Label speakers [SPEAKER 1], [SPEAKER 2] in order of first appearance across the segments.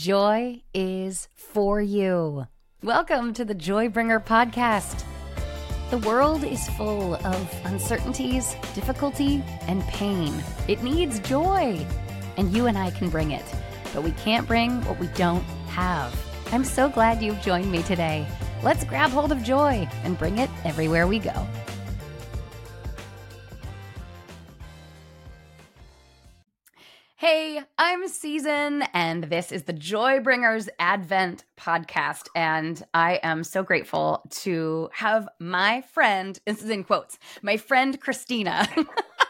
[SPEAKER 1] Joy is for you. Welcome to the Joybringer podcast. The world is full of uncertainties, difficulty, and pain. It needs joy, and you and I can bring it, but we can't bring what we don't have. I'm so glad you've joined me today. Let's grab hold of joy and bring it everywhere we go. Hey, I'm Season, and this is the Joybringers Advent podcast. And I am so grateful to have my friend, this is in quotes, my friend Christina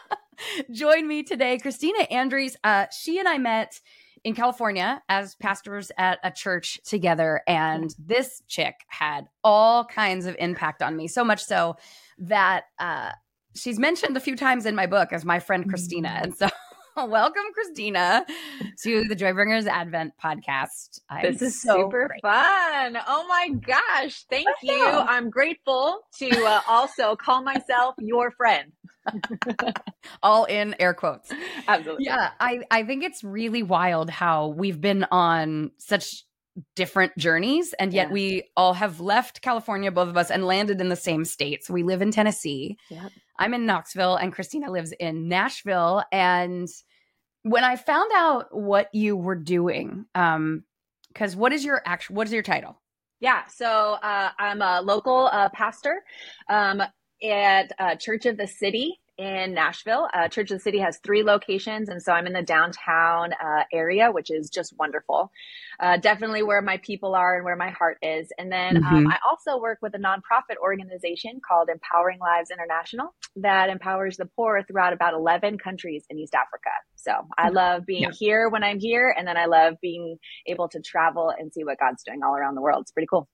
[SPEAKER 1] join me today. Christina Andriese, uh, she and I met in California as pastors at a church together. And this chick had all kinds of impact on me, so much so that uh, she's mentioned a few times in my book as my friend Christina. And so welcome, Christina, to the Joybringers Advent podcast.
[SPEAKER 2] I'm this is so super great. fun. Oh my gosh. Thank you. I'm grateful to uh, also call myself your friend.
[SPEAKER 1] All in air quotes.
[SPEAKER 2] Absolutely.
[SPEAKER 1] Yeah, I, I think it's really wild how we've been on such different journeys and yet yeah. we all have left California both of us and landed in the same states. we live in Tennessee. Yep. I'm in Knoxville and Christina lives in Nashville and when I found out what you were doing um cuz what is your actual what is your title?
[SPEAKER 2] Yeah, so uh, I'm a local uh, pastor um, at uh, Church of the City in Nashville. Uh, Church of the City has three locations, and so I'm in the downtown uh, area, which is just wonderful. Uh, definitely where my people are and where my heart is. And then um, mm-hmm. um, I also work with a nonprofit organization called Empowering Lives International that empowers the poor throughout about 11 countries in East Africa. So I mm-hmm. love being yeah. here when I'm here, and then I love being able to travel and see what God's doing all around the world. It's pretty cool.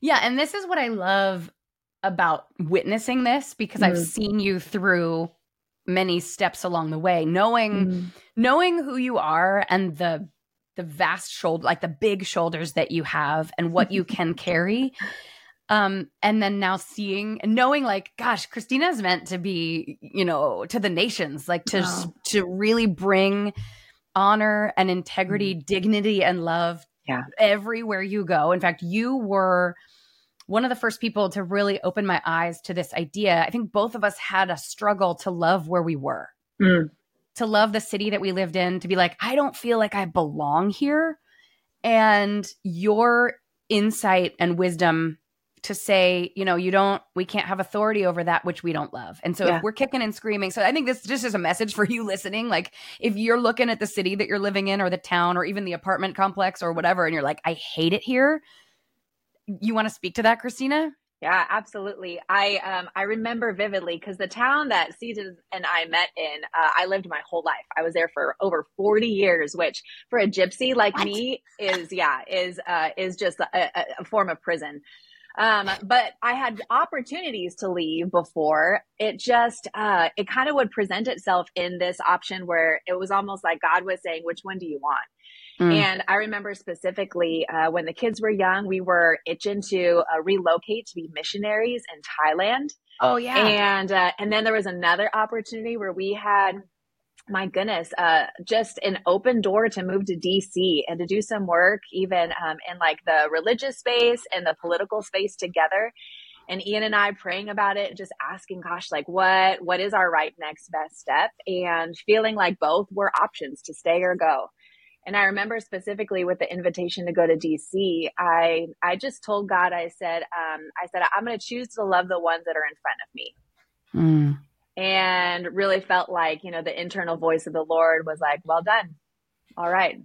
[SPEAKER 1] Yeah, and this is what I love about witnessing this because mm. I've seen you through many steps along the way, knowing mm. knowing who you are and the the vast shoulder like the big shoulders that you have and what you can carry. Um, and then now seeing and knowing like, gosh, Christina's meant to be, you know, to the nations, like to oh. to really bring honor and integrity, mm. dignity, and love
[SPEAKER 2] yeah.
[SPEAKER 1] everywhere you go. In fact, you were one of the first people to really open my eyes to this idea. I think both of us had a struggle to love where we were, mm. to love the city that we lived in, to be like, I don't feel like I belong here. And your insight and wisdom to say, you know, you don't, we can't have authority over that which we don't love. And so yeah. if we're kicking and screaming, so I think this just is a message for you listening. Like if you're looking at the city that you're living in or the town or even the apartment complex or whatever, and you're like, I hate it here, you want to speak to that, Christina?
[SPEAKER 2] Yeah, absolutely. I um I remember vividly because the town that Season and I met in, uh, I lived my whole life. I was there for over forty years, which for a gypsy like what? me is yeah is uh is just a, a form of prison. Um, but I had opportunities to leave before. It just uh, it kind of would present itself in this option where it was almost like God was saying, "Which one do you want?" Mm. And I remember specifically uh, when the kids were young, we were itching to uh, relocate to be missionaries in Thailand.
[SPEAKER 1] Oh yeah.
[SPEAKER 2] And uh, and then there was another opportunity where we had my goodness, uh, just an open door to move to DC and to do some work, even um, in like the religious space and the political space together. And Ian and I praying about it, just asking, gosh, like what what is our right next best step, and feeling like both were options to stay or go. And I remember specifically with the invitation to go to DC, I I just told God, I said, um, I said, I'm going to choose to love the ones that are in front of me. Mm. And really felt like, you know, the internal voice of the Lord was like, well done. All right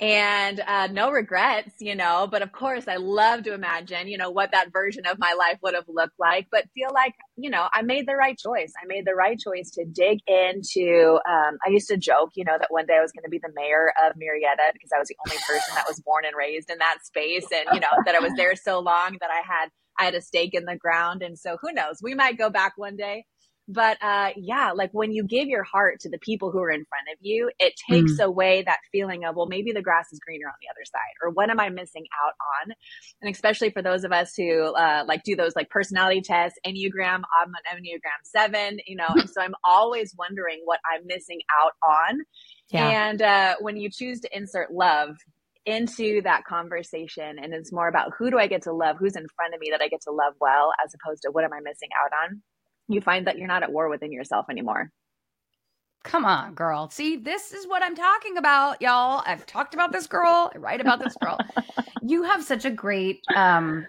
[SPEAKER 2] and uh, no regrets, you know. But of course, I love to imagine, you know, what that version of my life would have looked like. But feel like, you know, I made the right choice. I made the right choice to dig into. Um, I used to joke, you know, that one day I was going to be the mayor of Murrieta because I was the only person that was born and raised in that space, and you know that I was there so long that I had I had a stake in the ground. And so, who knows? We might go back one day. But uh, yeah, like when you give your heart to the people who are in front of you, it takes mm. away that feeling of, well, maybe the grass is greener on the other side, or what am I missing out on? And especially for those of us who uh, like do those like personality tests, Enneagram, I'm an Enneagram seven, you know, and so I'm always wondering what I'm missing out on. Yeah. And uh, when you choose to insert love into that conversation and it's more about who do I get to love, who's in front of me that I get to love well, as opposed to what am I missing out on, you find that you're not at war within yourself anymore.
[SPEAKER 1] Come on, girl. See, this is what I'm talking about, y'all. I've talked about this girl. I write about this girl. you have such a great um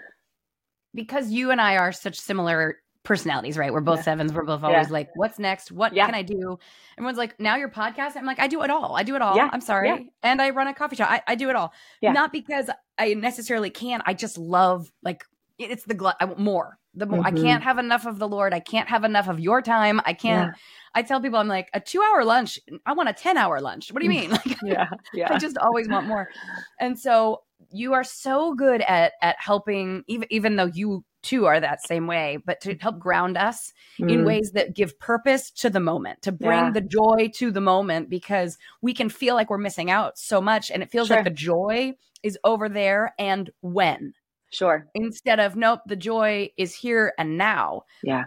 [SPEAKER 1] because you and I are such similar personalities, right? We're both yeah. sevens. We're both always yeah. like, what's next? What yeah. can I do? Everyone's like, now your podcast. I'm like, I do it all. I do it all. I'm sorry. And I run a coffee shop. I, I do it all. Not because I necessarily can. I just love like it's the glut. I want more. The more mm-hmm. I can't have enough of the Lord. I can't have enough of your time. I can't. I tell people I'm like a two hour lunch. I want a ten hour lunch. What do you mean? Like,
[SPEAKER 2] yeah, yeah.
[SPEAKER 1] I just always want more. And so you are so good at at helping, even even though you too are that same way, but to help ground us mm. in ways that give purpose to the moment, to bring yeah. the joy to the moment, because we can feel like we're missing out so much. And it feels sure. like the joy is over there and when.
[SPEAKER 2] Sure.
[SPEAKER 1] Instead of, nope, the joy is here and now.
[SPEAKER 2] Yeah.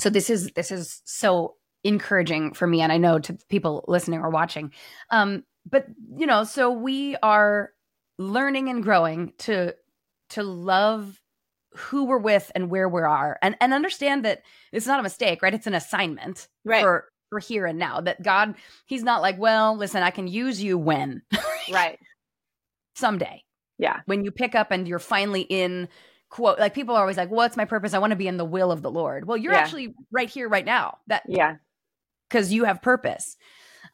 [SPEAKER 1] So this is, this is so encouraging for me. And I know to people listening or watching. Um, but you know, so we are learning and growing to, to love who we're with and where we are and and understand that it's not a mistake right it's an assignment
[SPEAKER 2] right.
[SPEAKER 1] for for here and now that god he's not like well listen i can use you when
[SPEAKER 2] right
[SPEAKER 1] someday
[SPEAKER 2] yeah.
[SPEAKER 1] When you pick up and you're finally in quote like people are always like what's my purpose? I want to be in the will of the lord. Well you're yeah. actually right here right now. That
[SPEAKER 2] yeah.
[SPEAKER 1] because you have purpose.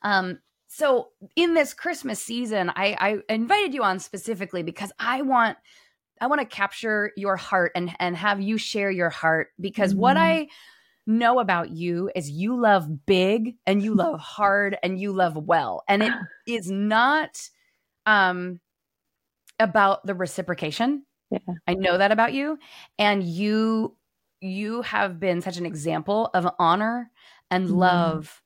[SPEAKER 1] Um so in this christmas season i i invited you on specifically because i want I want to capture your heart and and have you share your heart because mm-hmm. what I know about you is you love big and you love hard and you love well. And it is not um about the reciprocation.
[SPEAKER 2] Yeah.
[SPEAKER 1] I know that about you and you you have been such an example of honor and mm-hmm. love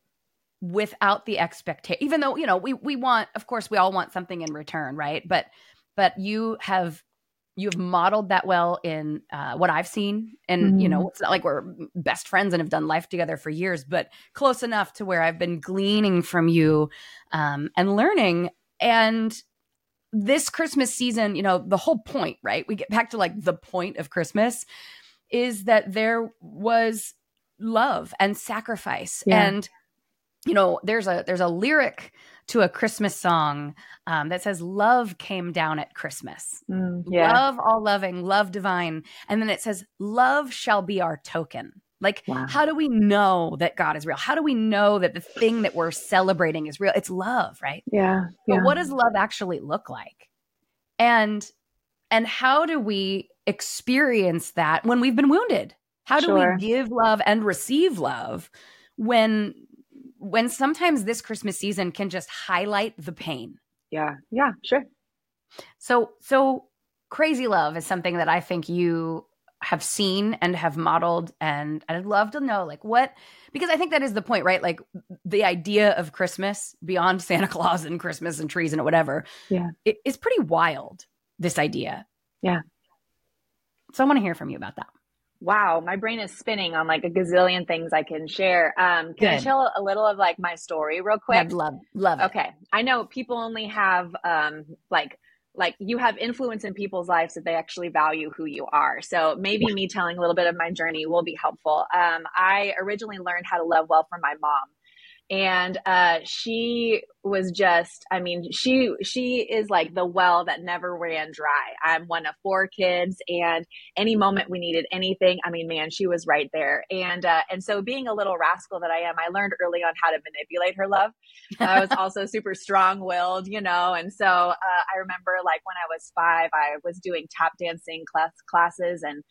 [SPEAKER 1] without the expectation even though you know we we want of course we all want something in return right but but you have you've modeled that well in uh, what I've seen. And, mm-hmm. you know, mm-hmm. it's not like we're best friends and have done life together for years, but close enough to where I've been gleaning from you um, and learning. And this Christmas season, you know, the whole point, right? We get back to like the point of Christmas is that there was love and sacrifice. Yeah. And, you know, there's a there's a lyric to a Christmas song um, that says, Love came down at Christmas.
[SPEAKER 2] Mm, yeah.
[SPEAKER 1] Love all loving, love divine. And then it says, Love shall be our token. Like, wow. how do we know that God is real? How do we know that the thing that we're celebrating is real? It's love, right?
[SPEAKER 2] Yeah.
[SPEAKER 1] But what does love actually look like? And and how do we experience that when we've been wounded? How do sure. we give love and receive love when when sometimes this Christmas season can just highlight the pain.
[SPEAKER 2] Yeah. Yeah, sure.
[SPEAKER 1] So so crazy love is something that I think you have seen and have modeled and I'd love to know like what because I think that is the point, right? Like the idea of Christmas beyond Santa Claus and Christmas and trees and whatever.
[SPEAKER 2] Yeah.
[SPEAKER 1] It is pretty wild, this idea.
[SPEAKER 2] Yeah.
[SPEAKER 1] So I want to hear from you about that
[SPEAKER 2] wow, my brain is spinning on like a gazillion things I can share. Um, can Good. I tell a little of like my story real quick?
[SPEAKER 1] I'd love, love it.
[SPEAKER 2] Okay. I know people only have, um, like, like you have influence in people's lives that they actually value who you are. So maybe me telling a little bit of my journey will be helpful. Um, I originally learned how to love well from my mom and uh, she was just i mean she she is like the well that never ran dry. I'm one of four kids and any moment we needed anything i mean man she was right there. And uh, and so being a little rascal that i am i learned early on how to manipulate her love. I was also super strong willed you know and so uh, i remember like when i was five i was doing tap dancing class classes and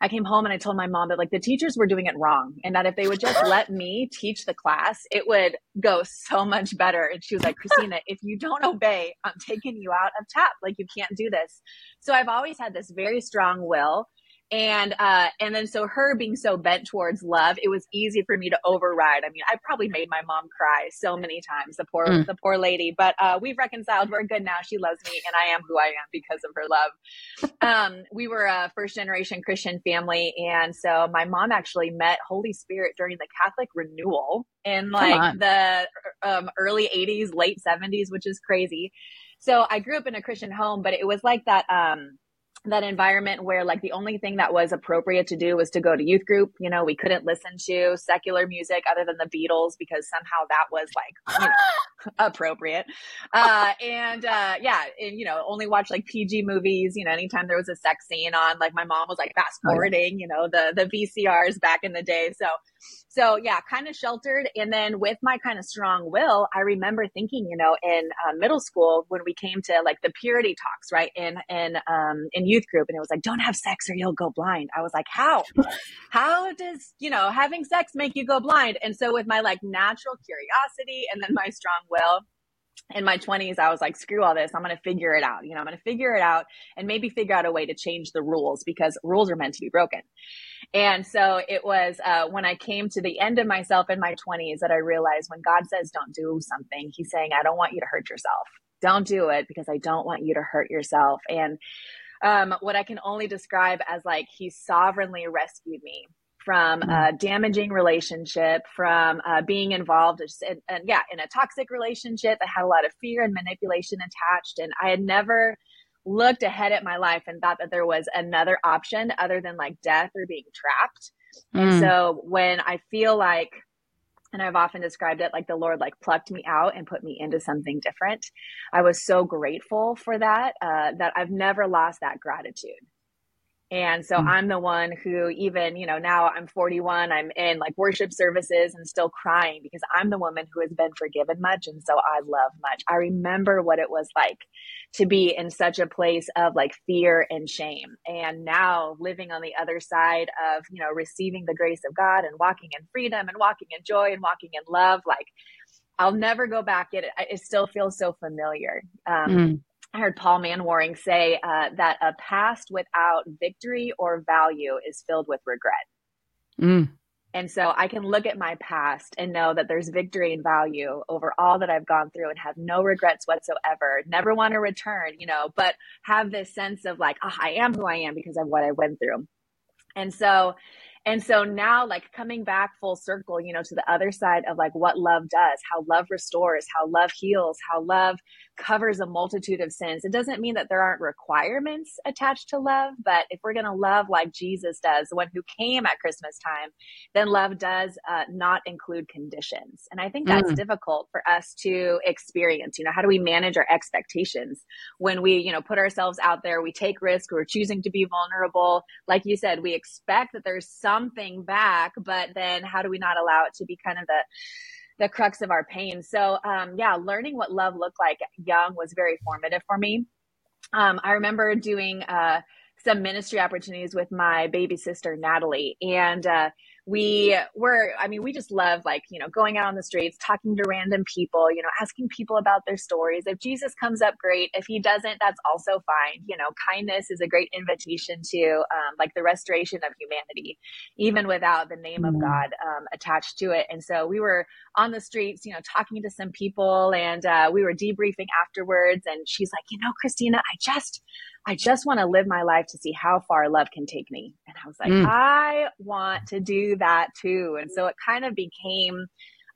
[SPEAKER 2] I came home and I told my mom that like the teachers were doing it wrong and that if they would just let me teach the class, it would go so much better. And she was like, Christina, if you don't obey, I'm taking you out of tap. Like you can't do this. So I've always had this very strong will and uh and then so her being so bent towards love it was easy for me to override. I mean i probably made my mom cry so many times the poor mm. the poor lady. But uh we've reconciled. We're good now. She loves me and i am who i am because of her love. Um we were a first generation christian family and so my mom actually met holy spirit during the catholic renewal in like the um early 80s late 70s which is crazy. So I grew up in a Christian home, but it was like that. Um, that environment where like the only thing that was appropriate to do was to go to youth group you know we couldn't listen to secular music other than the beatles because somehow that was like you know, appropriate uh and uh yeah and you know only watch like pg movies you know anytime there was a sex scene on like my mom was like fast forwarding you know the the vcrs back in the day so so yeah, kind of sheltered. And then with my kind of strong will, I remember thinking, you know, in uh, middle school when we came to like the purity talks, right? In, in, um, in youth group and it was like, don't have sex or you'll go blind. I was like, how, how does, you know, having sex make you go blind? And so with my like natural curiosity and then my strong will, in my 20s, I was like, screw all this. I'm going to figure it out. You know, I'm going to figure it out and maybe figure out a way to change the rules because rules are meant to be broken. And so it was uh, when I came to the end of myself in my 20s that I realized when God says, don't do something, He's saying, I don't want you to hurt yourself. Don't do it because I don't want you to hurt yourself. And um, what I can only describe as like He sovereignly rescued me from mm-hmm. a damaging relationship, from uh, being involved in, and yeah, in a toxic relationship that had a lot of fear and manipulation attached. And I had never looked ahead at my life and thought that there was another option other than like death or being trapped. Mm. And so when I feel like, and I've often described it like the Lord like plucked me out and put me into something different. I was so grateful for that, uh, that I've never lost that gratitude. And so mm-hmm. I'm the one who even, you know, now I'm 41, I'm in like worship services and still crying because I'm the woman who has been forgiven much. And so I love much. I remember what it was like to be in such a place of like fear and shame. And now living on the other side of, you know, receiving the grace of God and walking in freedom and walking in joy and walking in love, like I'll never go back. It, it still feels so familiar. Um, mm I heard Paul Manwaring say uh, that a past without victory or value is filled with regret. Mm. And so I can look at my past and know that there's victory and value over all that I've gone through and have no regrets whatsoever. Never want to return, you know, but have this sense of like, oh, I am who I am because of what I went through. And so and so now, like coming back full circle, you know, to the other side of like what love does, how love restores, how love heals, how love covers a multitude of sins. It doesn't mean that there aren't requirements attached to love, but if we're going to love like Jesus does, the one who came at Christmas time, then love does uh, not include conditions. And I think that's mm. difficult for us to experience. You know, how do we manage our expectations when we, you know, put ourselves out there, we take risk, we're choosing to be vulnerable. Like you said, we expect that there's something back, but then how do we not allow it to be kind of the the crux of our pain? So um, yeah, learning what love looked like young was very formative for me. Um, I remember doing uh, some ministry opportunities with my baby sister Natalie, and uh, we were i mean we just love like you know going out on the streets talking to random people you know asking people about their stories. If jesus comes up great. If he doesn't that's also fine. You know kindness is a great invitation to um, like the restoration of humanity even without the name mm-hmm. of god um, attached to it. And so we were on the streets you know talking to some people and uh, we were debriefing afterwards. And she's like you know christina i just I just want to live my life to see how far love can take me. And I was like, mm. I want to do that too. And so it kind of became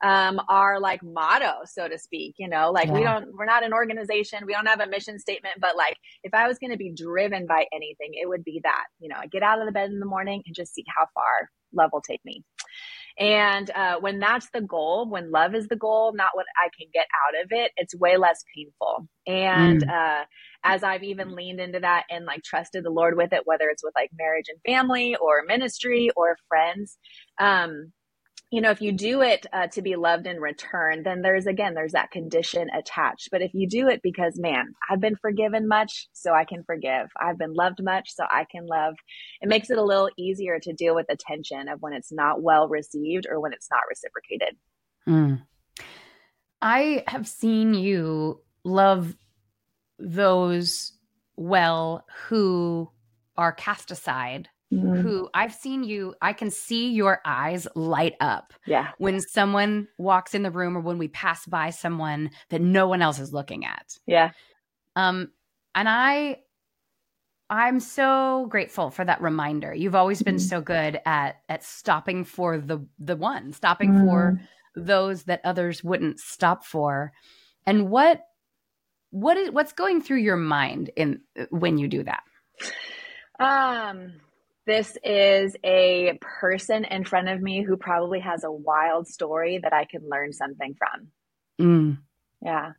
[SPEAKER 2] um, our like motto, so to speak, you know, like yeah. we don't, we're not an organization. We don't have a mission statement, but like if I was going to be driven by anything, it would be that, you know, I get out of the bed in the morning and just see how far love will take me. And uh, when that's the goal, when love is the goal, not what I can get out of it, it's way less painful. And mm. uh, as I've even leaned into that and like trusted the Lord with it, whether it's with like marriage and family or ministry or friends, um, you know, if you do it uh, to be loved in return, then there's again, there's that condition attached. But if you do it because, man, I've been forgiven much, so I can forgive. I've been loved much, so I can love. It makes it a little easier to deal with the tension of when it's not well received or when it's not reciprocated. Mm.
[SPEAKER 1] I have seen you love those well who are cast aside mm-hmm. who I've seen you, I can see your eyes light up.
[SPEAKER 2] Yeah.
[SPEAKER 1] When someone walks in the room or when we pass by someone that no one else is looking at.
[SPEAKER 2] Yeah.
[SPEAKER 1] Um, and I, I'm so grateful for that reminder. You've always been mm-hmm. so good at at stopping for the the one, stopping mm-hmm. for those that others wouldn't stop for. And what what is what's going through your mind in when you do that?
[SPEAKER 2] Um this is a person in front of me who probably has a wild story that I can learn something from. Mm. Yeah.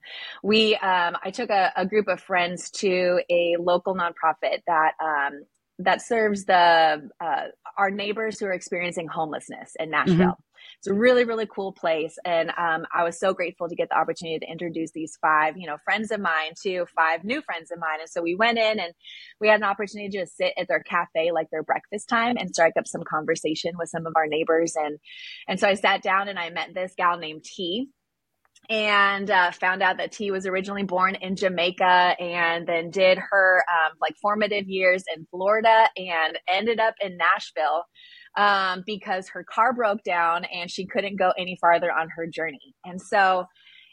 [SPEAKER 2] We, um, I took a, a, group of friends to a local nonprofit that, um, that serves the, uh, our neighbors who are experiencing homelessness in Nashville. It's a really, really cool place. And um, I was so grateful to get the opportunity to introduce these five, you know, friends of mine to five new friends of mine. And so we went in and we had an opportunity to sit at their cafe, like their breakfast time and strike up some conversation with some of our neighbors. And, and so I sat down and I met this gal named T and uh, found out that T was originally born in Jamaica and then did her um, like formative years in Florida and ended up in Nashville um, because her car broke down and she couldn't go any farther on her journey. And so,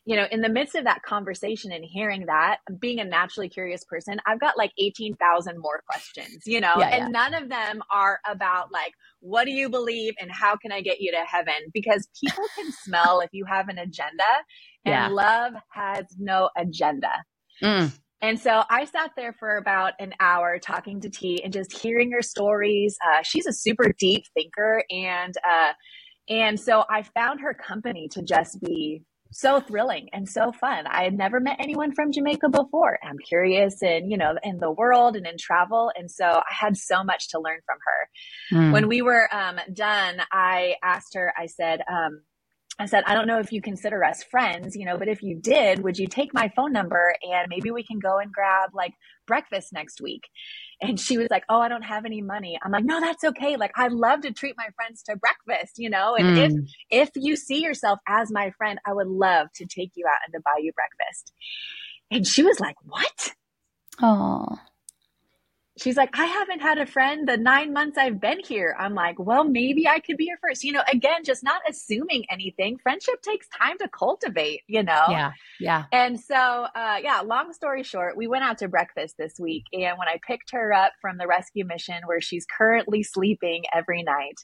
[SPEAKER 2] you know, in the midst of that conversation and hearing that, being a naturally curious person, I've got like 18,000 more questions, you know, yeah, and yeah. none of them are about like, what do you believe and how can I get you to heaven? Because people can smell if you have an agenda and yeah. love has no agenda. Mm. And so I sat there for about an hour talking to T and just hearing her stories. Uh, she's a super deep thinker, and uh, and so I found her company to just be so thrilling and so fun. I had never met anyone from Jamaica before. I'm curious and, you know, in the world and in travel. And so I had so much to learn from her. Mm. When we were um, done, I asked her, I said, um, I said, I don't know if you consider us friends, you know, but if you did, would you take my phone number and maybe we can go and grab like breakfast next week? And she was like, Oh, I don't have any money. I'm like, No, that's okay. Like, I'd love to treat my friends to breakfast, you know, and mm. if, if you see yourself as my friend, I would love to take you out and to buy you breakfast. And she was like, What? Oh she's like, I haven't had a friend the nine months I've been here. I'm like, well, maybe I could be your first. You know, again, just not assuming anything. Friendship takes time to cultivate, you know?
[SPEAKER 1] Yeah. Yeah.
[SPEAKER 2] And so, uh, yeah, long story short, we went out to breakfast this week. And when I picked her up from the rescue mission where she's currently sleeping every night,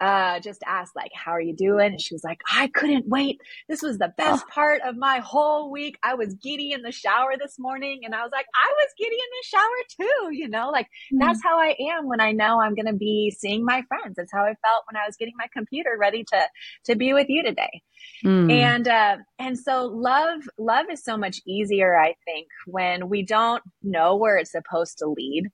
[SPEAKER 2] uh, just asked like, "How are you doing?" And she was like, "I couldn't wait. This was the best oh. part of my whole week. I was giddy in the shower this morning, and I was like, I was giddy in the shower too. You know, like mm. that's how I am when I know I'm going to be seeing my friends. That's how I felt when I was getting my computer ready to to be with you today. Mm. And uh, and so love love is so much easier, I think, when we don't know where it's supposed to lead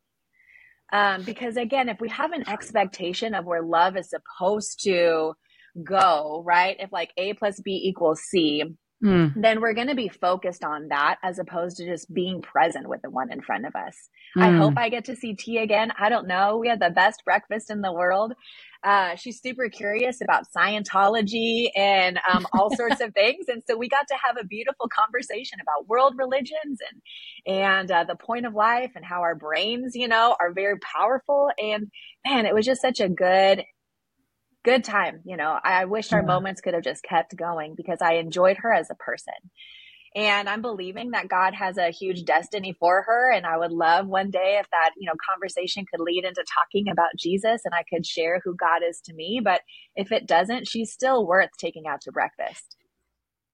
[SPEAKER 2] um, because again, if we have an expectation of where love is supposed to go, right? If like A plus B equals C, mm. then we're going to be focused on that as opposed to just being present with the one in front of us. Mm. I hope I get to see T again. I don't know. We had the best breakfast in the world. Uh, she's super curious about Scientology and um, all sorts of things, and so we got to have a beautiful conversation about world religions and and uh, the point of life and how our brains, you know, are very powerful. And man, it was just such a good good time. You know, I, I wish our moments could have just kept going because I enjoyed her as a person. And I'm believing that God has a huge destiny for her. And I would love one day if that, you know, conversation could lead into talking about Jesus and I could share who God is to me. But if it doesn't, she's still worth taking out to breakfast.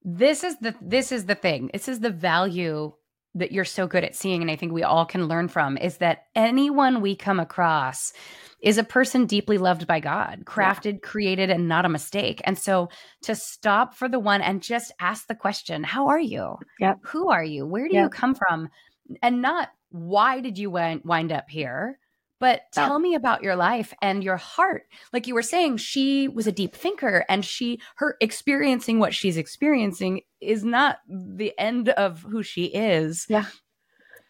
[SPEAKER 1] This is the this is the thing. This is the value that you're so good at seeing and I think we all can learn from is that anyone we come across is a person deeply loved by God, crafted, yeah. created and not a mistake. And so to stop for the one and just ask the question, how are you?
[SPEAKER 2] Yep.
[SPEAKER 1] Who are you? Where do yep. you come from? And not why did you wind up here? But tell me about your life and your heart. Like you were saying, she was a deep thinker and she, her experiencing what she's experiencing is not the end of who she is.
[SPEAKER 2] Yeah.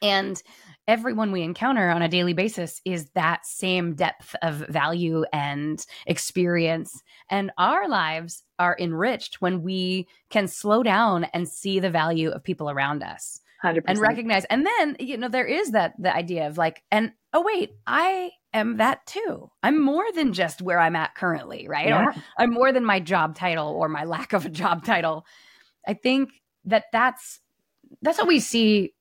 [SPEAKER 1] And everyone we encounter on a daily basis is that same depth of value and experience. And our lives are enriched when we can slow down and see the value of people around us.
[SPEAKER 2] 100%.
[SPEAKER 1] and recognize and then you know there is that the idea of like and oh wait i am that too i'm more than just where i'm at currently right yeah. or i'm more than my job title or my lack of a job title i think that that's that's what we see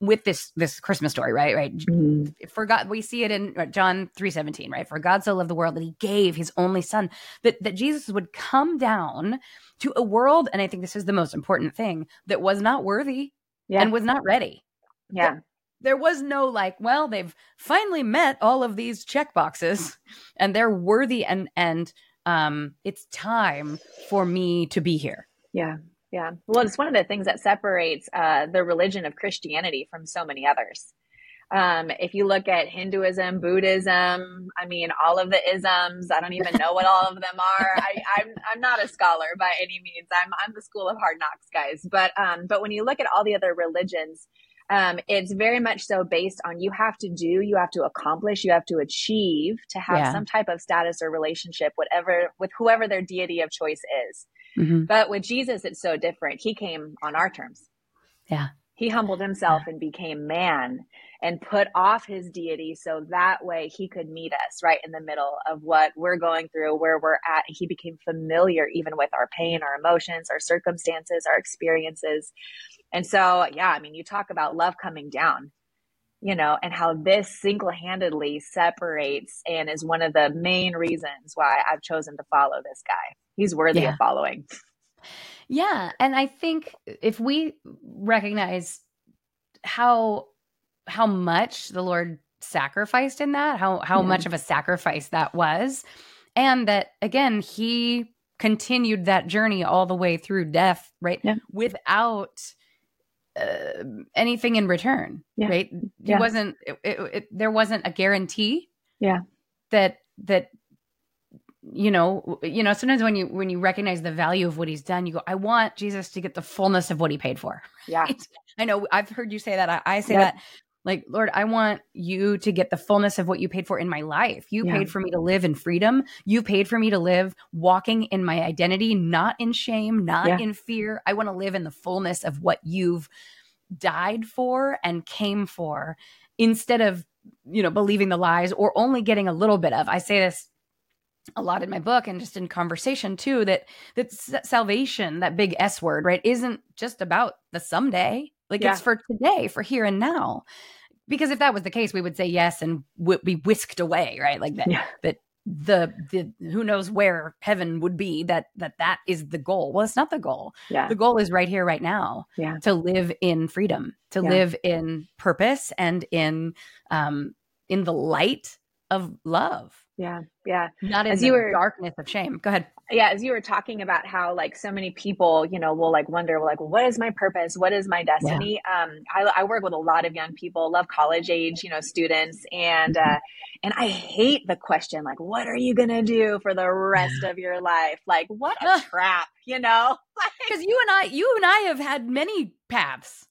[SPEAKER 1] with this this christmas story right right mm-hmm. for god we see it in john 317 right for god so loved the world that he gave his only son that that jesus would come down to a world and i think this is the most important thing that was not worthy yeah. and was not ready.
[SPEAKER 2] Yeah.
[SPEAKER 1] There was no like, well, they've finally met all of these check boxes and they're worthy and and um it's time for me to be here.
[SPEAKER 2] Yeah. Yeah. Well, it's one of the things that separates uh, the religion of Christianity from so many others. Um, if you look at Hinduism, Buddhism, I mean, all of the isms, I don't even know what all of them are. I, am I'm, I'm not a scholar by any means. I'm, I'm the school of hard knocks guys. But, um, but when you look at all the other religions, um, it's very much so based on you have to do, you have to accomplish, you have to achieve to have yeah. some type of status or relationship, whatever, with whoever their deity of choice is. Mm-hmm. But with Jesus, it's so different. He came on our terms.
[SPEAKER 1] Yeah.
[SPEAKER 2] He humbled himself yeah. and became man and put off his deity so that way he could meet us right in the middle of what we're going through, where we're at. He became familiar even with our pain, our emotions, our circumstances, our experiences. And so, yeah, I mean, you talk about love coming down, you know, and how this single handedly separates and is one of the main reasons why I've chosen to follow this guy. He's worthy yeah. of following.
[SPEAKER 1] Yeah. And I think if we recognize how how much the Lord sacrificed in that, how how much of a sacrifice that was, and that again, he continued that journey all the way through death, right? Yeah. Without uh, anything in return, yeah. right? He wasn't it, it, it, there wasn't a guarantee.
[SPEAKER 2] Yeah.
[SPEAKER 1] That that you know you know sometimes when you when you recognize the value of what he's done you go i want jesus to get the fullness of what he paid for
[SPEAKER 2] yeah
[SPEAKER 1] i know i've heard you say that i, I say that like lord i want you to get the fullness of what you paid for in my life. You yeah. paid for me to live in freedom. You paid for me to live walking in my identity not in shame not yeah. in fear. I want to live in the fullness of what you've died for and came for instead of you know believing the lies or only getting a little bit of. I say this a lot in my book and just in conversation too that that salvation that big s word right isn't just about the someday like yeah. it's for today for here and now because if that was the case we would say yes and would be whisked away right like that yeah. that the the who knows where heaven would be that that that is the goal well it's not the goal
[SPEAKER 2] yeah
[SPEAKER 1] the goal is right here right now
[SPEAKER 2] yeah
[SPEAKER 1] to live in freedom to yeah. live in purpose and in um in the light of love
[SPEAKER 2] yeah, yeah.
[SPEAKER 1] Not in as you were, darkness of shame. Go ahead.
[SPEAKER 2] Yeah, as you were talking about how like so many people, you know, will like wonder, like, what is my purpose? What is my destiny? Yeah. Um, I, I, work with a lot of young people, love college age, you know, students, and uh, and I hate the question, like, what are you gonna do for the rest of your life? Like, what a trap, you know?
[SPEAKER 1] Because you and I, you and I have had many paths.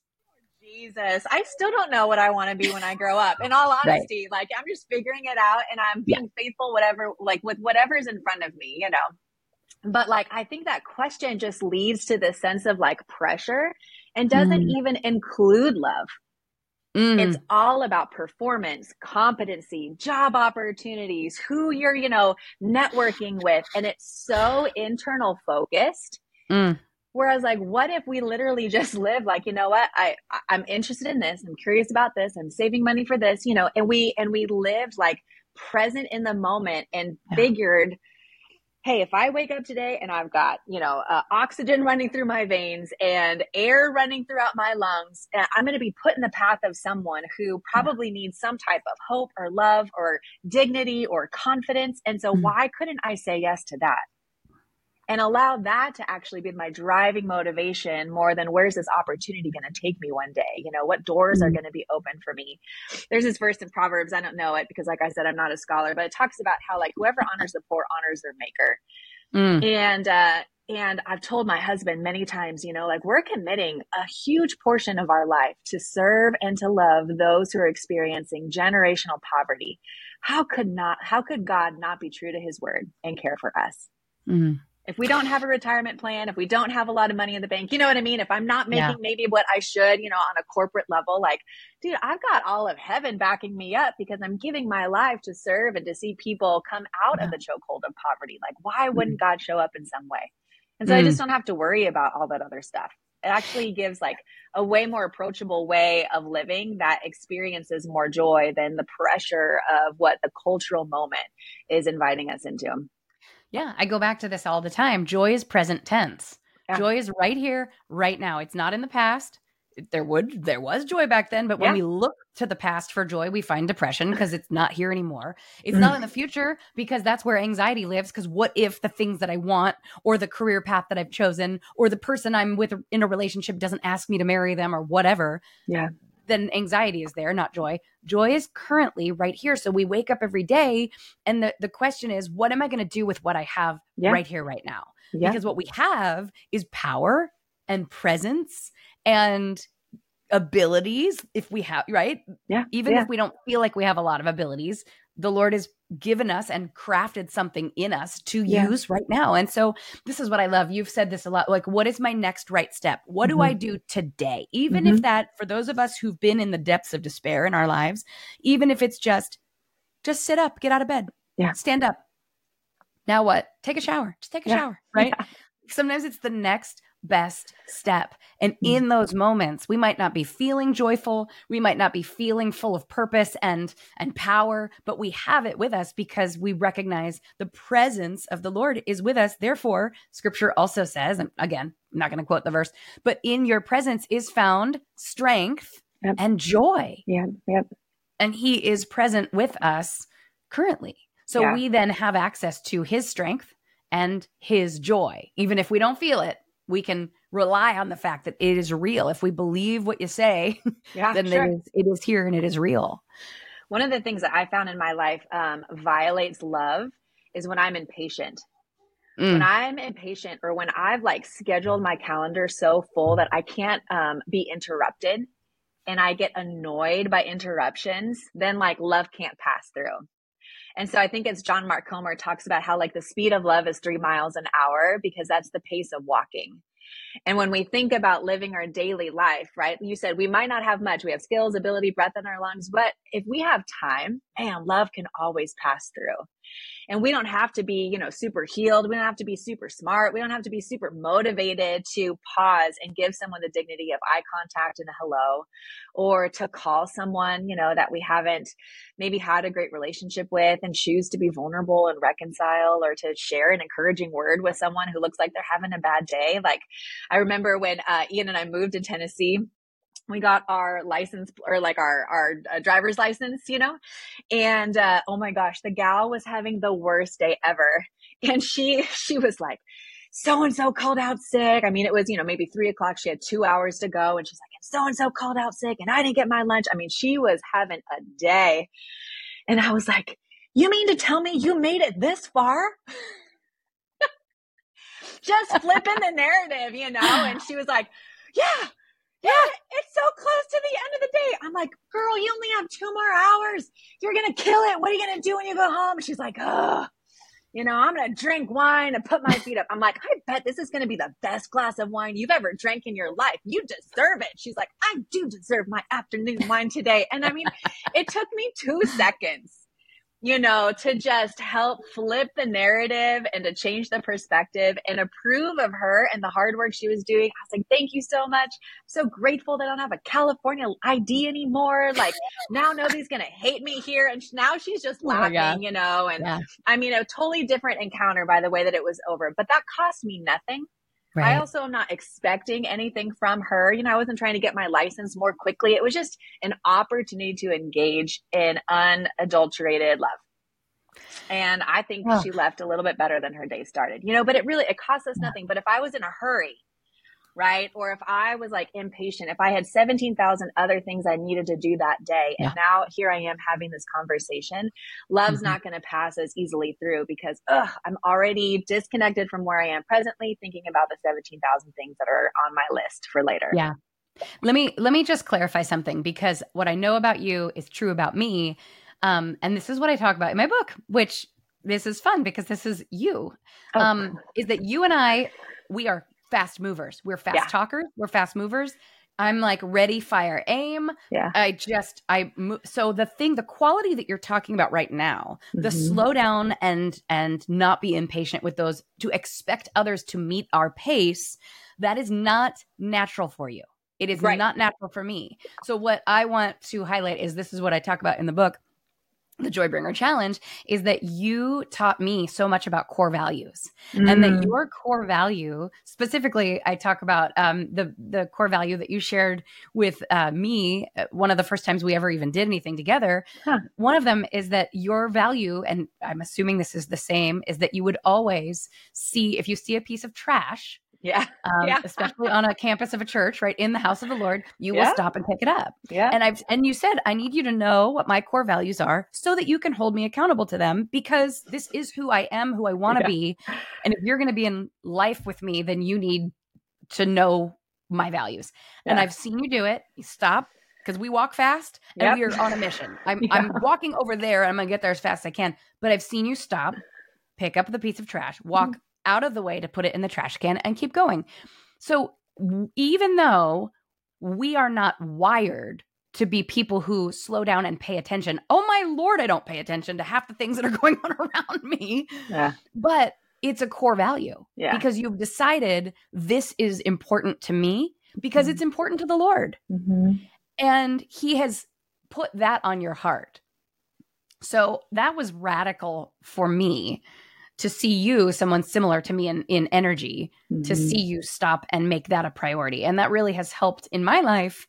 [SPEAKER 2] Jesus, I still don't know what I want to be when I grow up. In all honesty, right. like I'm just figuring it out and I'm being yeah. faithful, whatever, like with whatever's in front of me, you know. But like, I think that question just leads to this sense of like pressure and doesn't mm. even include love. Mm. It's all about performance, competency, job opportunities, who you're, you know, networking with. And it's so internal focused. Mm Whereas like, what if we literally just live like, you know what? I, I'm interested in this. I'm curious about this. I'm saving money for this, you know, and we, and we lived like present in the moment and yeah. figured, Hey, if I wake up today and I've got, you know, uh, oxygen running through my veins and air running throughout my lungs, uh, I'm going to be put in the path of someone who probably needs some type of hope or love or dignity or confidence. And so mm-hmm. why couldn't I say yes to that? And allow that to actually be my driving motivation more than where's this opportunity going to take me one day you know what doors are mm-hmm. going to be open for me there's this verse in proverbs i don't know it because like i said i'm not a scholar but it talks about how like whoever honors the poor honors their maker mm. and uh and I've told my husband many times, you know, like we're committing a huge portion of our life to serve and to love those who are experiencing generational poverty. How could not, how could God not be true to his word and care for us? Mm if we don't have a retirement plan, if we don't have a lot of money in the bank, you know what I mean? If I'm not making yeah. maybe what I should, you know, on a corporate level, like, dude, I've got all of heaven backing me up because I'm giving my life to serve and to see people come out yeah. of the chokehold of poverty. Like, why wouldn't mm. God show up in some way? And so mm. I just don't have to worry about all that other stuff. It actually gives like a way more approachable way of living that experiences more joy than the pressure of what the cultural moment is inviting us into.
[SPEAKER 1] Yeah, I go back to this all the time. Joy is present tense. Yeah. Joy is right here, right now. It's not in the past. there would there was joy back then but when yeah. we look to the past for joy we find depression because it's not here anymore it's mm. not in the future because that's where anxiety lives because what if the things that i want or the career path that i've chosen or the person i'm with in a relationship doesn't ask me to marry them or whatever
[SPEAKER 2] yeah
[SPEAKER 1] then anxiety is there not joy joy is currently right here so we wake up every day and the, the question is what am i going to do with what i have yeah. right here right now yeah. because what we have is power and presence and abilities if we have right
[SPEAKER 2] yeah
[SPEAKER 1] even
[SPEAKER 2] yeah.
[SPEAKER 1] if we don't feel like we have a lot of abilities the lord has given us and crafted something in us to yeah. use right now. And so this is what i love. You've said this a lot like what is my next right step? What mm-hmm. do i do today? Even mm-hmm. if that for those of us who've been in the depths of despair in our lives even if it's just just sit up get out of bed
[SPEAKER 2] yeah.
[SPEAKER 1] stand up. Now what? Take a shower. Just take a yeah. shower right? Sometimes it's the next best step. And mm. in those moments, we might not be feeling joyful, we might not be feeling full of purpose and and power, but we have it with us because we recognize the presence of the Lord is with us. Therefore, scripture also says, and again, I'm not going to quote the verse, but in your presence is found strength yep. and joy.
[SPEAKER 2] Yeah, yep.
[SPEAKER 1] And he is present with us currently. So yeah. we then have access to his strength and his joy. Even if we don't feel it, we can rely on the fact that it is real. If we believe what you say, yeah, then sure. it, is, it is here and it is real.
[SPEAKER 2] One of the things that I found in my life um, violates love is when I'm impatient. Mm. When I'm impatient or when I've like scheduled my calendar so full that I can't um, be interrupted and I get annoyed by interruptions, then like love can't pass through. And so I think it's John Mark Comer talks about how like the speed of love is three miles an hour because that's the pace of walking. And when we think about living our daily life, right? You said we might not have much. We have skills, ability, breath in our lungs, but if we have time, man, love can always pass through. And we don't have to be, you know, super healed. We don't have to be super smart. We don't have to be super motivated to pause and give someone the dignity of eye contact and a hello or to call someone, you know, that we haven't maybe had a great relationship with and choose to be vulnerable and reconcile or to share an encouraging word with someone who looks like they're having a bad day. Like I remember when uh, Ian and I moved to Tennessee we got our license or like our our uh, driver's license you know? And uh, oh my gosh the gal was having the worst day ever. And she she was like so and so called out sick. I mean it was you know maybe three o'clock. She had two hours to go and she's like so and so called out sick and i didn't get my lunch. I mean she was having a day. And i was like you mean to tell me you made it this far? Just flipping the narrative you know? And she was like yeah yeah, it's so close to the end of the day. I'm like, girl, you only have two more hours. You're going to kill it. What are you going to do when you go home? She's like, oh, you know, I'm going to drink wine and put my feet up. I'm like, I bet this is going to be the best glass of wine you've ever drank in your life. You deserve it. She's like, I do deserve my afternoon wine today. And I mean, it took me two seconds you know, to just help flip the narrative and to change the perspective and approve of her and the hard work she was doing. I was like, thank you so much. I'm so grateful that I don't have a California ID anymore. Like now nobody's going to hate me here. And now she's just oh laughing, oh you know, and yeah. I mean, a totally different encounter by the way that it was over, but that cost me nothing. Right. I also am not expecting anything from her. You know, I wasn't trying to get my license more quickly. It was just an opportunity to engage in unadulterated love. And I think oh. she left a little bit better than her day started. You know, but it really it cost us nothing. But if I was in a hurry, right? Or if I was like impatient, if I had 17,000 other things I needed to do that day, and yeah. now here I am having this conversation, love's mm-hmm. not going to pass as easily through because ugh, I'm already disconnected from where I am presently, thinking about the 17,000 things that are on my list for later.
[SPEAKER 1] Yeah. Let me let me just clarify something because what I know about you is true about me. Um, and this is what I talk about in my book, which this is fun because this is you. Oh. Um, is that you and I, we are fast movers. We're fast yeah. talkers. We're fast movers. I'm like ready, fire, aim.
[SPEAKER 2] Yeah.
[SPEAKER 1] I just I move. So the thing, the quality that you're talking about right now, mm-hmm. the slow down and and not be impatient with those, to expect others to meet our pace, that is not natural for you. It is right. not natural for me. So what I want to highlight is this is what I talk about in the book the Joybringer Challenge is that you taught me so much about core values, mm. and that mm. your core value, specifically, I talk about um, the the core value that you shared with uh, me. Uh, one of the first times we ever even did anything together. Huh. One of them is that your value, and I'm assuming this is the same, is that you would always see if you see a piece of trash
[SPEAKER 2] yeah. Um,
[SPEAKER 1] yeah. especially on a campus of a church, right in the house of the Lord, you yeah. will stop and pick it up.
[SPEAKER 2] Yeah.
[SPEAKER 1] And I've and you said I need you to know what my core values are so that you can hold me accountable to them because this is who I am, who I want to yeah. be. And if you're going to be in life with me, then you need to know my values. Yeah. And I've seen you do it. You stop because we walk fast and yep. we are on a mission. I'm I'm walking over there and I'm going to get there as fast as I can, but I've seen you stop, pick up the piece of trash, walk mm-hmm out of the way to put it in the trash can and keep going. So even though we are not wired to be people who slow down and pay attention. Oh my lord, I don't pay attention to half the things that are going on around me. Yeah. But it's a core value yeah. because you've decided this is important to me because mm-hmm. it's important to the Lord. Mm-hmm. And he has put that on your heart. So that was radical for me to see you, someone similar to me in, in energy, mm-hmm. to see you stop and make that a priority. And that really has helped in my life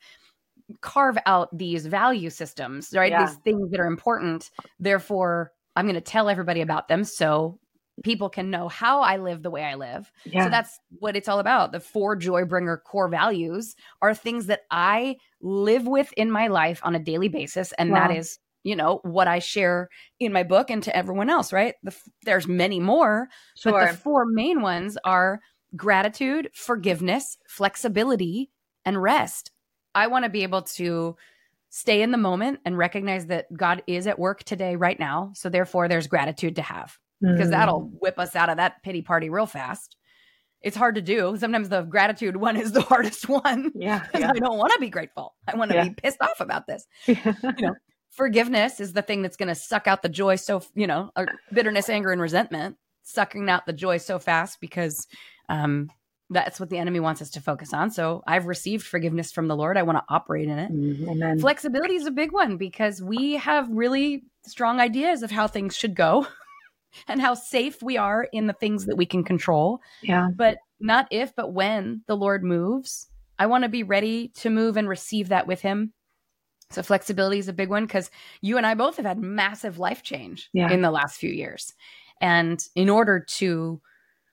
[SPEAKER 1] carve out these value systems, right? Yeah. These things that are important. Therefore, I'm going to tell everybody about them so people can know how I live the way I live. Yeah. So that's what it's all about. The four joy bringer core values are things that I live with in my life on a daily basis. And wow. that is you know what i share in my book and to everyone else right the, there's many more sure. but the four main ones are gratitude forgiveness flexibility and rest i want to be able to stay in the moment and recognize that god is at work today right now so therefore there's gratitude to have mm. because that'll whip us out of that pity party real fast it's hard to do. Sometimes the gratitude one is the hardest one.
[SPEAKER 2] Yeah. yeah.
[SPEAKER 1] I don't want to be grateful. I want to yeah. be pissed off about this. you know, forgiveness is the thing that's going to suck out the joy so you know bitterness anger and resentment sucking out the joy so fast because um that's what the enemy wants us to focus on. So i've received forgiveness from the lord. I want to operate in it. Mm, Amen. flexibility is a big one because we have really strong ideas of how things should go and how safe we are in the things that we can control.
[SPEAKER 2] Yeah.
[SPEAKER 1] But not if but when the lord moves i want to be ready to move and receive that with him so flexibility is a big one because you and I both have had massive life change yeah. in the last few years. And in order to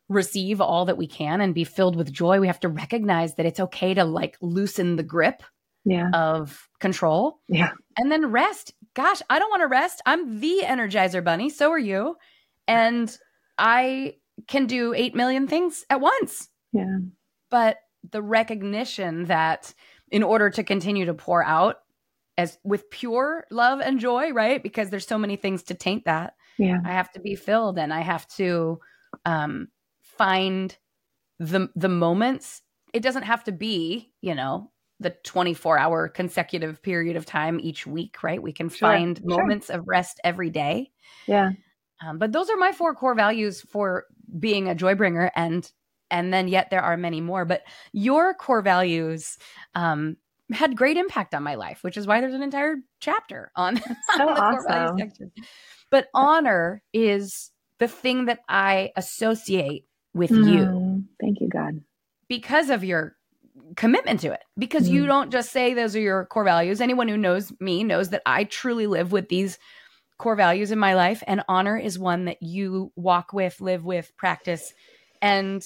[SPEAKER 1] receive all that we can and be filled with joy, we have to recognize that it's okay to like loosen the grip
[SPEAKER 2] yeah.
[SPEAKER 1] of control.
[SPEAKER 2] Yeah.
[SPEAKER 1] And then rest. Gosh, I don't want to rest. I'm the energizer bunny. So are you. And I can do 8 million things at once.
[SPEAKER 2] Yeah.
[SPEAKER 1] But the recognition that in order to continue to pour out as with pure love and joy, right? Because there's so many things to taint that.
[SPEAKER 2] Yeah.
[SPEAKER 1] I have to be filled and I have to um find the the moments. It doesn't have to be, you know, the 24 hour consecutive period of time each week, right? We can sure, find sure. moments of rest every day.
[SPEAKER 2] Yeah.
[SPEAKER 1] Um, but those are my four core values for being a joy bringer and and then yet there are many more but your core values um, had great impact on my life, which is why there's an entire chapter on,
[SPEAKER 2] so on the awesome. core value section.
[SPEAKER 1] But honor is the thing that I associate with mm, you.
[SPEAKER 2] Thank you, God.
[SPEAKER 1] Because of your commitment to it. Because mm. you don't just say those are your core values. Anyone who knows me knows that I truly live with these core values in my life and honor is one that you walk with, live with, practice and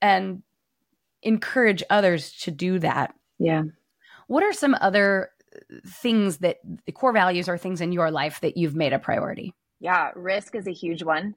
[SPEAKER 1] and encourage others to do that.
[SPEAKER 2] Yeah.
[SPEAKER 1] What are some other things that the core values or things in your life that you've made a priority?
[SPEAKER 2] Yeah, risk is a huge one.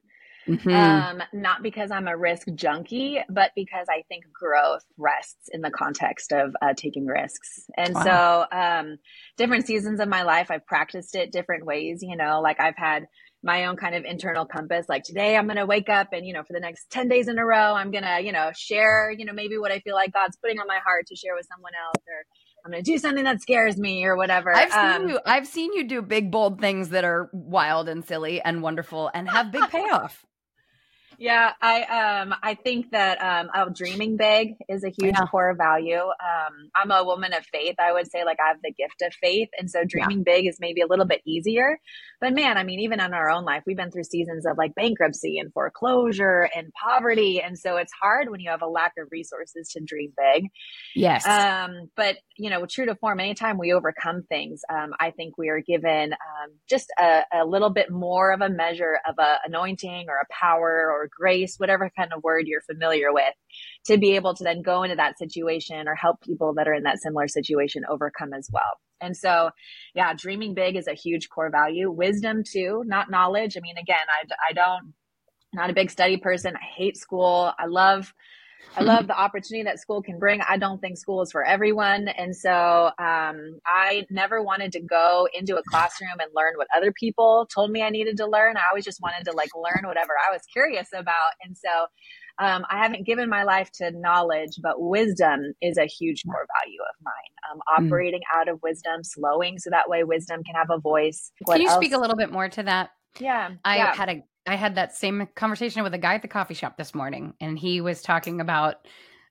[SPEAKER 2] Mm-hmm. Um, not because I'm a risk junkie, but because I think growth rests in the context of uh, taking risks. And wow. so, um, different seasons of my life, I've practiced it different ways. You know, like I've had my own kind of internal compass. Like today, I'm going to wake up and, you know, for the next 10 days in a row, I'm going to, you know, share, you know, maybe what I feel like God's putting on my heart to share with someone else or, I'm going to do something that scares me or whatever.
[SPEAKER 1] I've seen um, you. I've seen you do big, bold things that are wild and silly and wonderful and have big payoff.
[SPEAKER 2] Yeah, I um I think that um oh, dreaming big is a huge yeah. core value. Um I'm a woman of faith. I would say like I have the gift of faith and so dreaming yeah. big is maybe a little bit easier. But man, I mean even in our own life, we've been through seasons of like bankruptcy and foreclosure and poverty and so it's hard when you have a lack of resources to dream big.
[SPEAKER 1] Yes.
[SPEAKER 2] Um but you know, true to form, anytime we overcome things, um I think we are given um just a, a little bit more of a measure of a anointing or a power or grace, whatever kind of word you're familiar with, to be able to then go into that situation or help people that are in that similar situation overcome as well. And so, yeah, dreaming big is a huge core value. Wisdom too, not knowledge. I mean, again, I, I don't, not a big study person. I hate school. I love I love the opportunity that school can bring. I don't think school is for everyone. And so um, I never wanted to go into a classroom and learn what other people told me I needed to learn. I always just wanted to like learn whatever I was curious about. And so um, I haven't given my life to knowledge, but wisdom is a huge core value of mine. Um, mm. operating mm. out of wisdom, slowing so that way wisdom can have a voice.
[SPEAKER 1] What can you else? speak a little bit more to that?
[SPEAKER 2] Yeah.
[SPEAKER 1] I
[SPEAKER 2] yeah.
[SPEAKER 1] had a I had that same conversation with a guy at the coffee shop this morning, and he was talking about,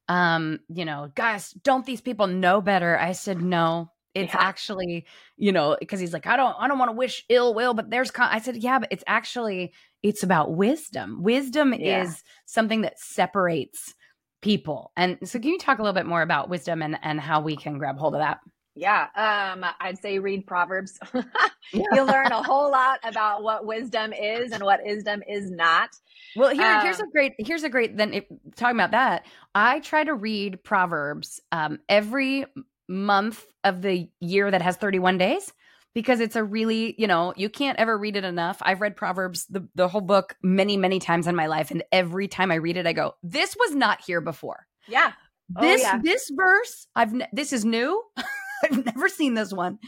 [SPEAKER 1] um, you know, guys, don't these people know better? I said, no, it's yeah. actually, you know, because he's like, I don't, I don't want to wish ill will, but there's, con-. I said, yeah, but it's actually, it's about wisdom. Wisdom yeah. is something that separates people. And so, can you talk a little bit more about wisdom and and how we can grab hold of that?
[SPEAKER 2] Yeah, um, I'd say read Proverbs. You'll learn a whole lot about what wisdom is and what wisdom is not.
[SPEAKER 1] Well, here, um, here's a great, here's a great. Then, if, talking about that, I try to read Proverbs um, every month of the year that has 31 days because it's a really, you know, you can't ever read it enough. I've read Proverbs, the, the whole book, many, many times in my life. And every time I read it, I go, this was not here before.
[SPEAKER 2] Yeah.
[SPEAKER 1] Oh, this, yeah. this verse, I've, this is new. I've never seen this one.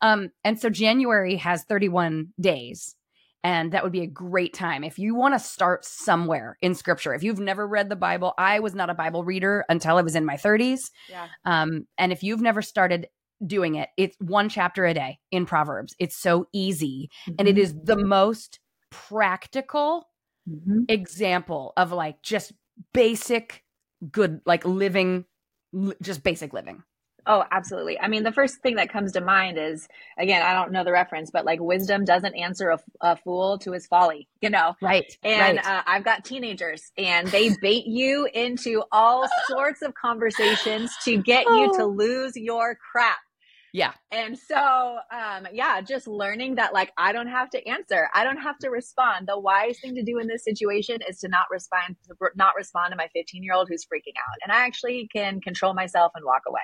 [SPEAKER 1] Um, and so January has 31 days. And that would be a great time if you want to start somewhere in scripture. If you've never read the Bible, I was not a Bible reader until I was in my 30s. Yeah. Um, and if you've never started doing it, it's one chapter a day in Proverbs. It's so easy. Mm-hmm. And it mm-hmm. the most practical mm-hmm. example of like just basic good, like living, just basic living.
[SPEAKER 2] Oh, absolutely. I mean, the first thing that comes to mind is again, I don't know the reference, but like wisdom doesn't answer a, a fool to his folly, you know?
[SPEAKER 1] Right.
[SPEAKER 2] And
[SPEAKER 1] right.
[SPEAKER 2] Uh, I've got teenagers and they bait you into all sorts of conversations to get you to oh. lose your crap.
[SPEAKER 1] Yeah.
[SPEAKER 2] And so, um, yeah, just learning that like I don't have to answer, I don't have to respond. The wise thing to do in this situation is to not respond, not respond to my 15 year old who's freaking out, and I actually can control myself and walk away.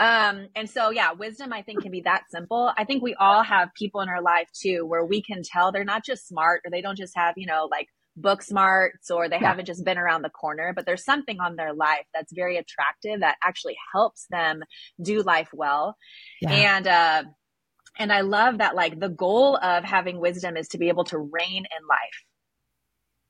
[SPEAKER 2] Um, and so, yeah, wisdom, I think, can be that simple. I think we all have people in our life too where we can tell they're not just smart or they don't just have, you know, like book smarts or they yeah. haven't just been around the corner, but there's something on their life that's very attractive that actually helps them do life well. Yeah. And, uh, and I love that, like, the goal of having wisdom is to be able to reign in life.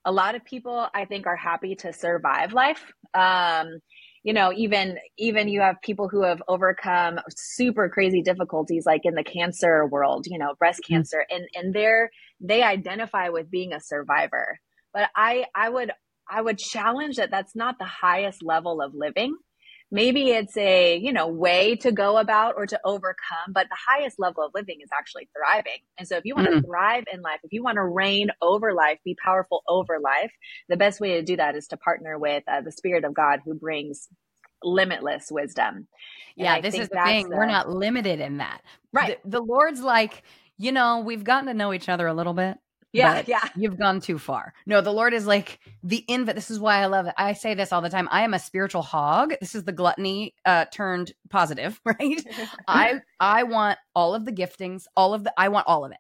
[SPEAKER 2] A lot of people, I think, are happy to survive life. Um, you know even even you have people who have overcome super crazy difficulties like in the cancer world you know breast mm-hmm. cancer and and they're they identify with being a survivor but i i would i would challenge that that's not the highest level of living maybe it's a you know way to go about or to overcome but the highest level of living is actually thriving. And so if you want to mm. thrive in life if you want to reign over life be powerful over life the best way to do that is to partner with uh, the spirit of god who brings limitless wisdom. And
[SPEAKER 1] yeah I this is the thing. The, we're not limited in that.
[SPEAKER 2] Right.
[SPEAKER 1] The, the lord's like you know we've gotten to know each other a little bit
[SPEAKER 2] yeah, yeah.
[SPEAKER 1] You've gone too far. No, the Lord is like the invite. This is why I love it. I say this all the time. I am a spiritual hog. This is the gluttony uh turned positive, right? I I want all of the giftings, all of the I want all of it.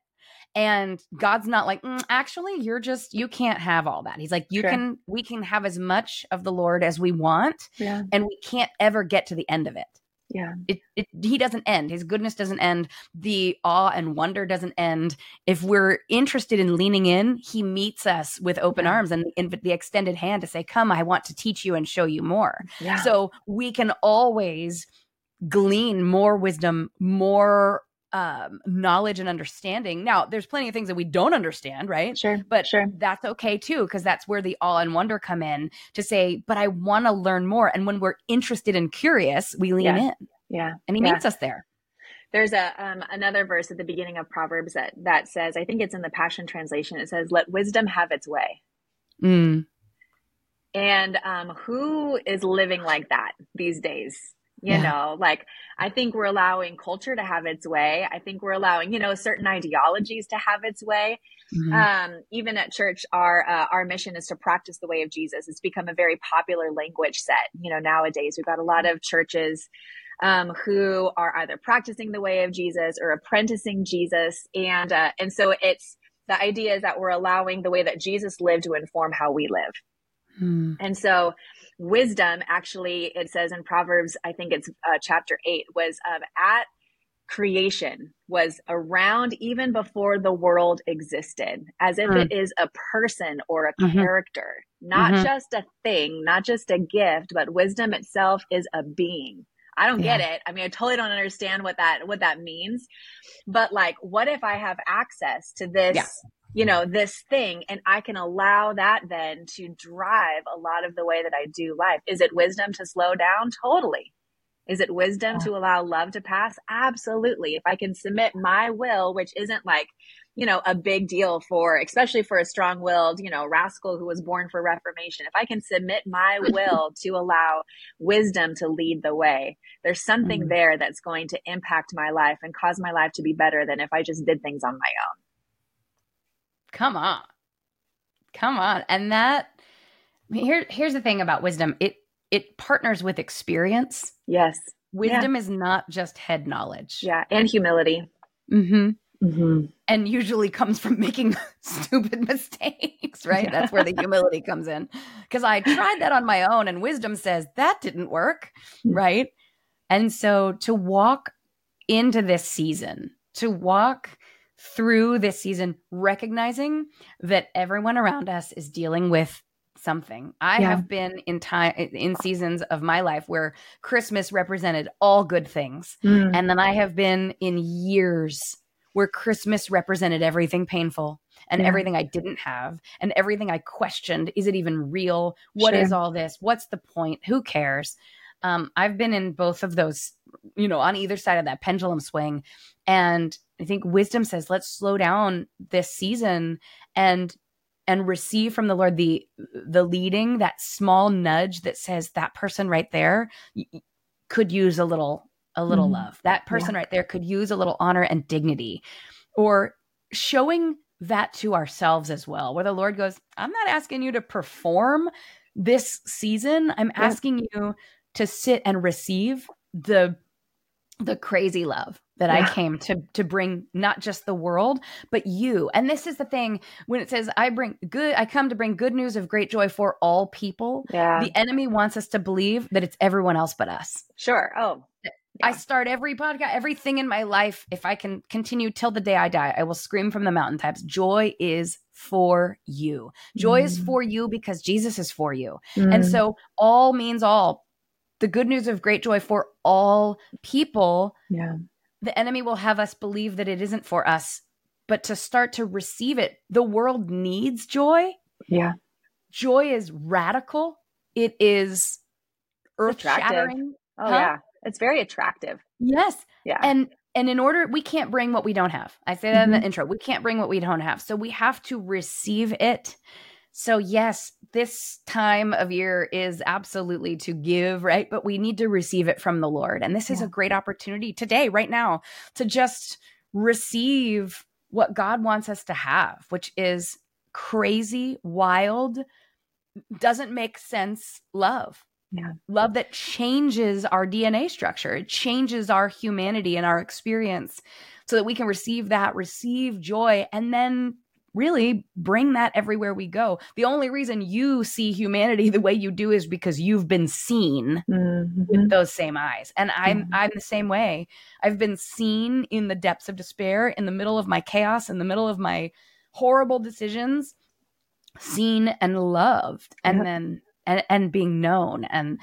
[SPEAKER 1] And God's not like, mm, actually, you're just you can't have all that. He's like, you sure. can we can have as much of the Lord as we want,
[SPEAKER 2] yeah.
[SPEAKER 1] and we can't ever get to the end of it.
[SPEAKER 2] Yeah.
[SPEAKER 1] It, it he doesn't end. His goodness doesn't end. The awe and wonder doesn't end. If we're interested in leaning in, he meets us with open yeah. arms and the, the extended hand to say, "Come, I want to teach you and show you more."
[SPEAKER 2] Yeah.
[SPEAKER 1] So we can always glean more wisdom, more um, knowledge and understanding. Now, there's plenty of things that we don't understand, right?
[SPEAKER 2] Sure.
[SPEAKER 1] But
[SPEAKER 2] sure.
[SPEAKER 1] that's okay too, because that's where the awe and wonder come in to say, but I want to learn more. And when we're interested and curious, we lean
[SPEAKER 2] yeah.
[SPEAKER 1] in.
[SPEAKER 2] Yeah.
[SPEAKER 1] And he
[SPEAKER 2] yeah.
[SPEAKER 1] meets us there.
[SPEAKER 2] There's a um, another verse at the beginning of Proverbs that that says, I think it's in the Passion Translation. It says, "Let wisdom have its way."
[SPEAKER 1] Mm.
[SPEAKER 2] And um, who is living like that these days? You yeah. know, like I think we're allowing culture to have its way. I think we're allowing, you know, certain ideologies to have its way. Mm-hmm. Um, even at church, our uh, our mission is to practice the way of Jesus. It's become a very popular language set. You know, nowadays we've got a lot of churches um, who are either practicing the way of Jesus or apprenticing Jesus, and uh, and so it's the idea is that we're allowing the way that Jesus lived to inform how we live. Hmm. And so, wisdom actually, it says in Proverbs, I think it's uh, chapter eight, was um, at creation, was around even before the world existed, as if mm. it is a person or a mm-hmm. character, not mm-hmm. just a thing, not just a gift, but wisdom itself is a being. I don't yeah. get it. I mean, I totally don't understand what that what that means. But like, what if I have access to this, yeah. you know, this thing and I can allow that then to drive a lot of the way that I do life? Is it wisdom to slow down? Totally. Is it wisdom yeah. to allow love to pass? Absolutely. If I can submit my will, which isn't like, you know, a big deal for, especially for a strong willed, you know, rascal who was born for reformation. If I can submit my will to allow wisdom to lead the way, there's something mm-hmm. there that's going to impact my life and cause my life to be better than if I just did things on my own.
[SPEAKER 1] Come on. Come on. And that, here, here's the thing about wisdom. It, it partners with experience.
[SPEAKER 2] Yes.
[SPEAKER 1] Wisdom yeah. is not just head knowledge.
[SPEAKER 2] Yeah. And humility.
[SPEAKER 1] Mm-hmm. Mm-hmm. And usually comes from making stupid mistakes, right? Yeah. That's where the humility comes in. Because I tried that on my own, and wisdom says that didn't work, mm-hmm. right? And so to walk into this season, to walk through this season, recognizing that everyone around us is dealing with something. I yeah. have been in time in seasons of my life where Christmas represented all good things. Mm. And then I have been in years where Christmas represented everything painful and yeah. everything I didn't have and everything I questioned. Is it even real? What sure. is all this? What's the point? Who cares? Um, I've been in both of those, you know, on either side of that pendulum swing. And I think wisdom says, let's slow down this season and and receive from the Lord the the leading, that small nudge that says that person right there could use a little a little mm love. That person yeah. right there could use a little honor and dignity. Or showing that to ourselves as well, where the Lord goes, I'm not asking you to perform this season. I'm yeah. asking you to sit and receive the the crazy love that yeah. I came to to bring not just the world but you. And this is the thing when it says I bring good I come to bring good news of great joy for all people.
[SPEAKER 2] Yeah.
[SPEAKER 1] The enemy wants us to believe that it's everyone else but us.
[SPEAKER 2] Sure. Oh.
[SPEAKER 1] Yeah. I start every podcast, everything in my life. If I can continue till the day I die, I will scream from the mountaintops. Joy is for you. Joy mm. is for you because Jesus is for you. Mm. And so all means all the good news of great joy for all people,
[SPEAKER 2] yeah.
[SPEAKER 1] the enemy will have us believe that it isn't for us, but to start to receive it. The world needs joy.
[SPEAKER 2] Yeah.
[SPEAKER 1] Joy is radical. It is earth shattering.
[SPEAKER 2] Oh, huh? yeah. It's very attractive.
[SPEAKER 1] Yes.
[SPEAKER 2] Yeah.
[SPEAKER 1] And and in order we can't bring what we don't have. I say that mm-hmm. in the mm-hmm. intro. We can't bring what we don't have. So we have to receive it so, yes, this time of year is absolutely to give, right? But we need to receive it from the Lord. And this yeah. is a great opportunity today, right now, to just receive what God wants us to have, which is crazy, wild, doesn't make sense love.
[SPEAKER 2] Yeah.
[SPEAKER 1] Love that changes our DNA structure. It changes our humanity and our experience so that we can receive that, receive joy, and then really bring that everywhere we go. The only reason you see humanity the way you do is because you've been seen mm-hmm. with those same eyes. And I'm mm-hmm. I'm the same way. I've been seen in the depths of despair, in the middle of my chaos, in the middle of my horrible decisions, seen and loved and yep. then and and being known. And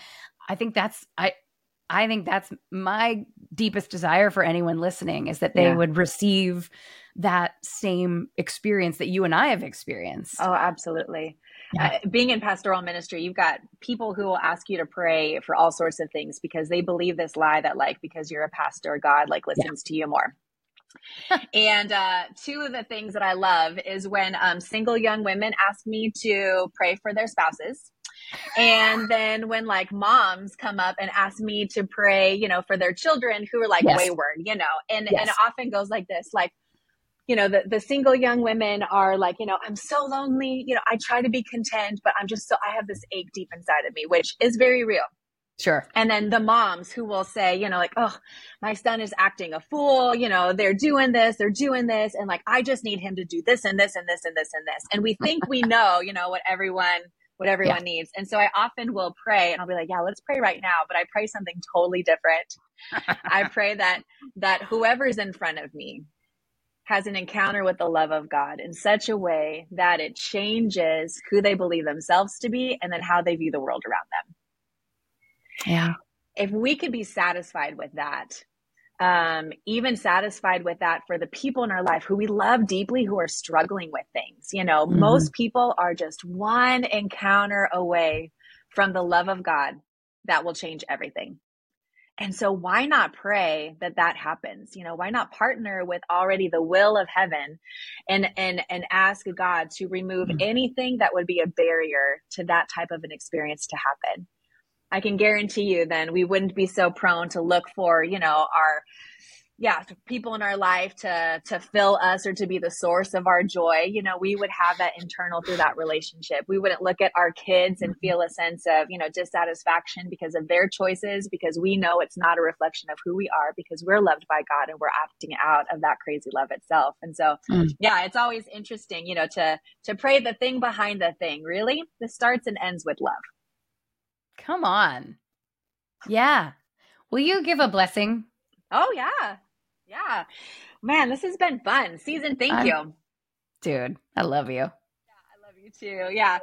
[SPEAKER 1] I think that's I I think that's my deepest desire for anyone listening is that they yeah. would receive that same experience that you and I have experienced.
[SPEAKER 2] Oh, absolutely. Yeah. Uh, being in pastoral ministry, you've got people who will ask you to pray for all sorts of things because they believe this lie that like because you're a pastor, God like listens yeah. to you more. and uh, two of the things that I love is when um, single young women ask me to pray for their spouses. And then when like moms come up and ask me to pray, you know, for their children who are like yes. wayward, you know, and, yes. and it often goes like this, like, you know, the, the single young women are like, you know, I'm so lonely. You know, I try to be content, but I'm just so, I have this ache deep inside of me, which is very real.
[SPEAKER 1] Sure.
[SPEAKER 2] And then the moms who will say, you know, like, oh, my son is acting a fool. You know, they're doing this, they're doing this. And like, I just need him to do this and this and this and this and this. And we think we know, you know, what everyone, what everyone yeah. needs. And so I often will pray and I'll be like, yeah, let's pray right now. But I pray something totally different. I pray that, that whoever's in front of me, has an encounter with the love of God in such a way that it changes who they believe themselves to be and then how they view the world around
[SPEAKER 1] them. Yeah.
[SPEAKER 2] If we could be satisfied with that, um, even satisfied with that for the people in our life who we love deeply who are struggling with things. You know, mm-hmm. most people are just one encounter away from the love of God that will change everything. And so why not pray that that happens? You know, why not partner with already the will of heaven and, and, and ask God to remove mm-hmm. anything that would be a barrier to that type of an experience to happen? I can guarantee you then we wouldn't be so prone to look for, you know, our yeah people in our life to to fill us or to be the source of our joy. You know we would have that internal through that relationship. We wouldn't look at our kids and feel a sense of you know dissatisfaction because of their choices because we know it's not a reflection of who we are because we're loved by god and we're acting out of that crazy love itself. And so mm. yeah it's always interesting you know to to pray the thing behind the thing really. This starts and ends with love
[SPEAKER 1] come on yeah will you give a blessing
[SPEAKER 2] Oh yeah. Yeah. Man, this has been fun. Season, thank I'm, you.
[SPEAKER 1] Dude, I love you. Yeah,
[SPEAKER 2] I love you too. Yeah.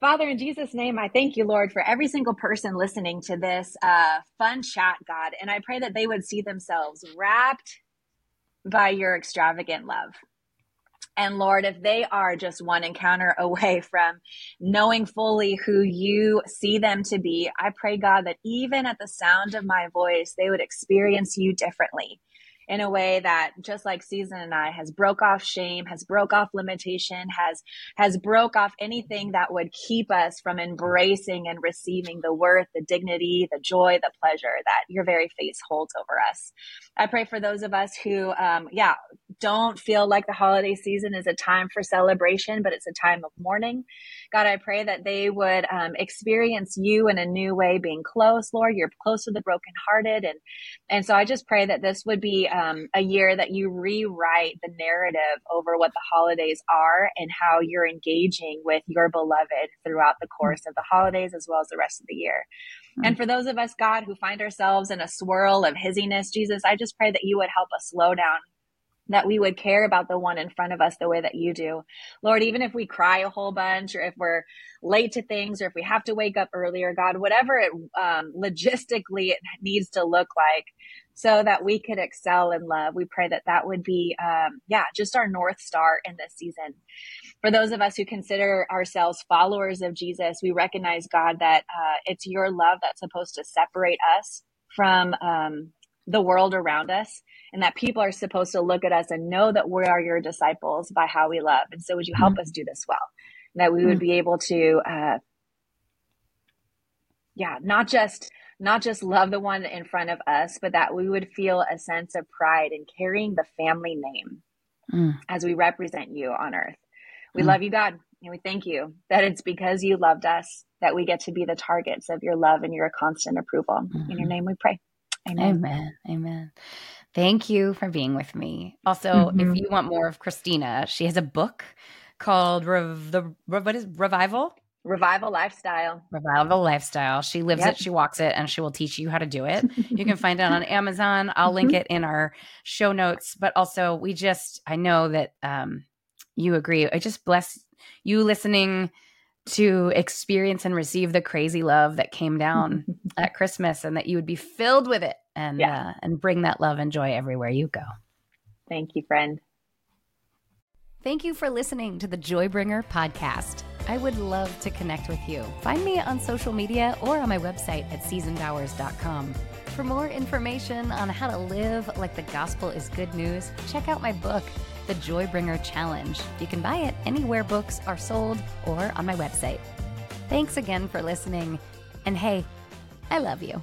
[SPEAKER 2] Father, in Jesus' name, I thank you, Lord, for every single person listening to this uh, fun chat, God. And I pray that they would see themselves wrapped by your extravagant love. And Lord, if they are just one encounter away from knowing fully who you see them to be, I pray, God, that even at the sound of my voice, they would experience you differently in a way that just like season and i has broke off shame has broke off limitation has has broke off anything that would keep us from embracing and receiving the worth the dignity the joy the pleasure that your very face holds over us. I pray for those of us who um, yeah don't feel like the holiday season is a time for celebration but it's a time of mourning. God i pray that they would um, experience you in a new way being close. Lord you're close to the brokenhearted. And and so i just pray that this would be um, a year that you rewrite the narrative over what the holidays are and how you're engaging with your beloved throughout the course of the holidays as well as the rest of the year. And for those of us, God, who find ourselves in a swirl of hiziness, Jesus, I just pray that you would help us slow down that we would care about the one in front of us the way that you do. Lord, even if we cry a whole bunch or if we're late to things or if we have to wake up earlier, God, whatever it um, logistically it needs to look like so that we could excel in love, we pray that that would be, um, yeah, just our North Star in this season. For those of us who consider ourselves followers of Jesus, we recognize, God, that uh, it's your love that's supposed to separate us from um, the world around us and that people are supposed to look at us and know that we are your disciples by how we love. And so would you help mm-hmm. us do this well? That we would mm-hmm. be able to, uh, yeah, not just, not just love the one in front of us, but that we would feel a sense of pride in carrying the family name mm. as we represent you on earth. We mm. love you, God, and we thank you that it's because you loved us that we get to be the targets of your love and your constant approval. Mm-hmm. In your mm-hmm. name we pray.
[SPEAKER 1] Amen. Amen. Amen. Thank you for being with me. Also, mm-hmm. if you want more of Christina, she has a book called Rev- the what is Revival?
[SPEAKER 2] Revival Lifestyle.
[SPEAKER 1] Revival Lifestyle. She lives yep. it, she walks it, and she will teach you how to do it. you can find it on Amazon. I'll link mm-hmm. it in our show notes. But also, we just, I know that um, you agree. I just bless you listening to experience and receive the crazy love that came down at Christmas and that you would be filled with it and yeah. uh, and bring that love and joy everywhere you go.
[SPEAKER 2] Thank you, friend.
[SPEAKER 1] Thank you for listening to the Joybringer podcast. I would love to connect with you. Find me on social media or on my website at seasonbowers.com. For more information on how to live like the gospel is good news, check out my book, The Joybringer Challenge. You can buy it anywhere books are sold or on my website. Thanks again for listening. And hey, I love you.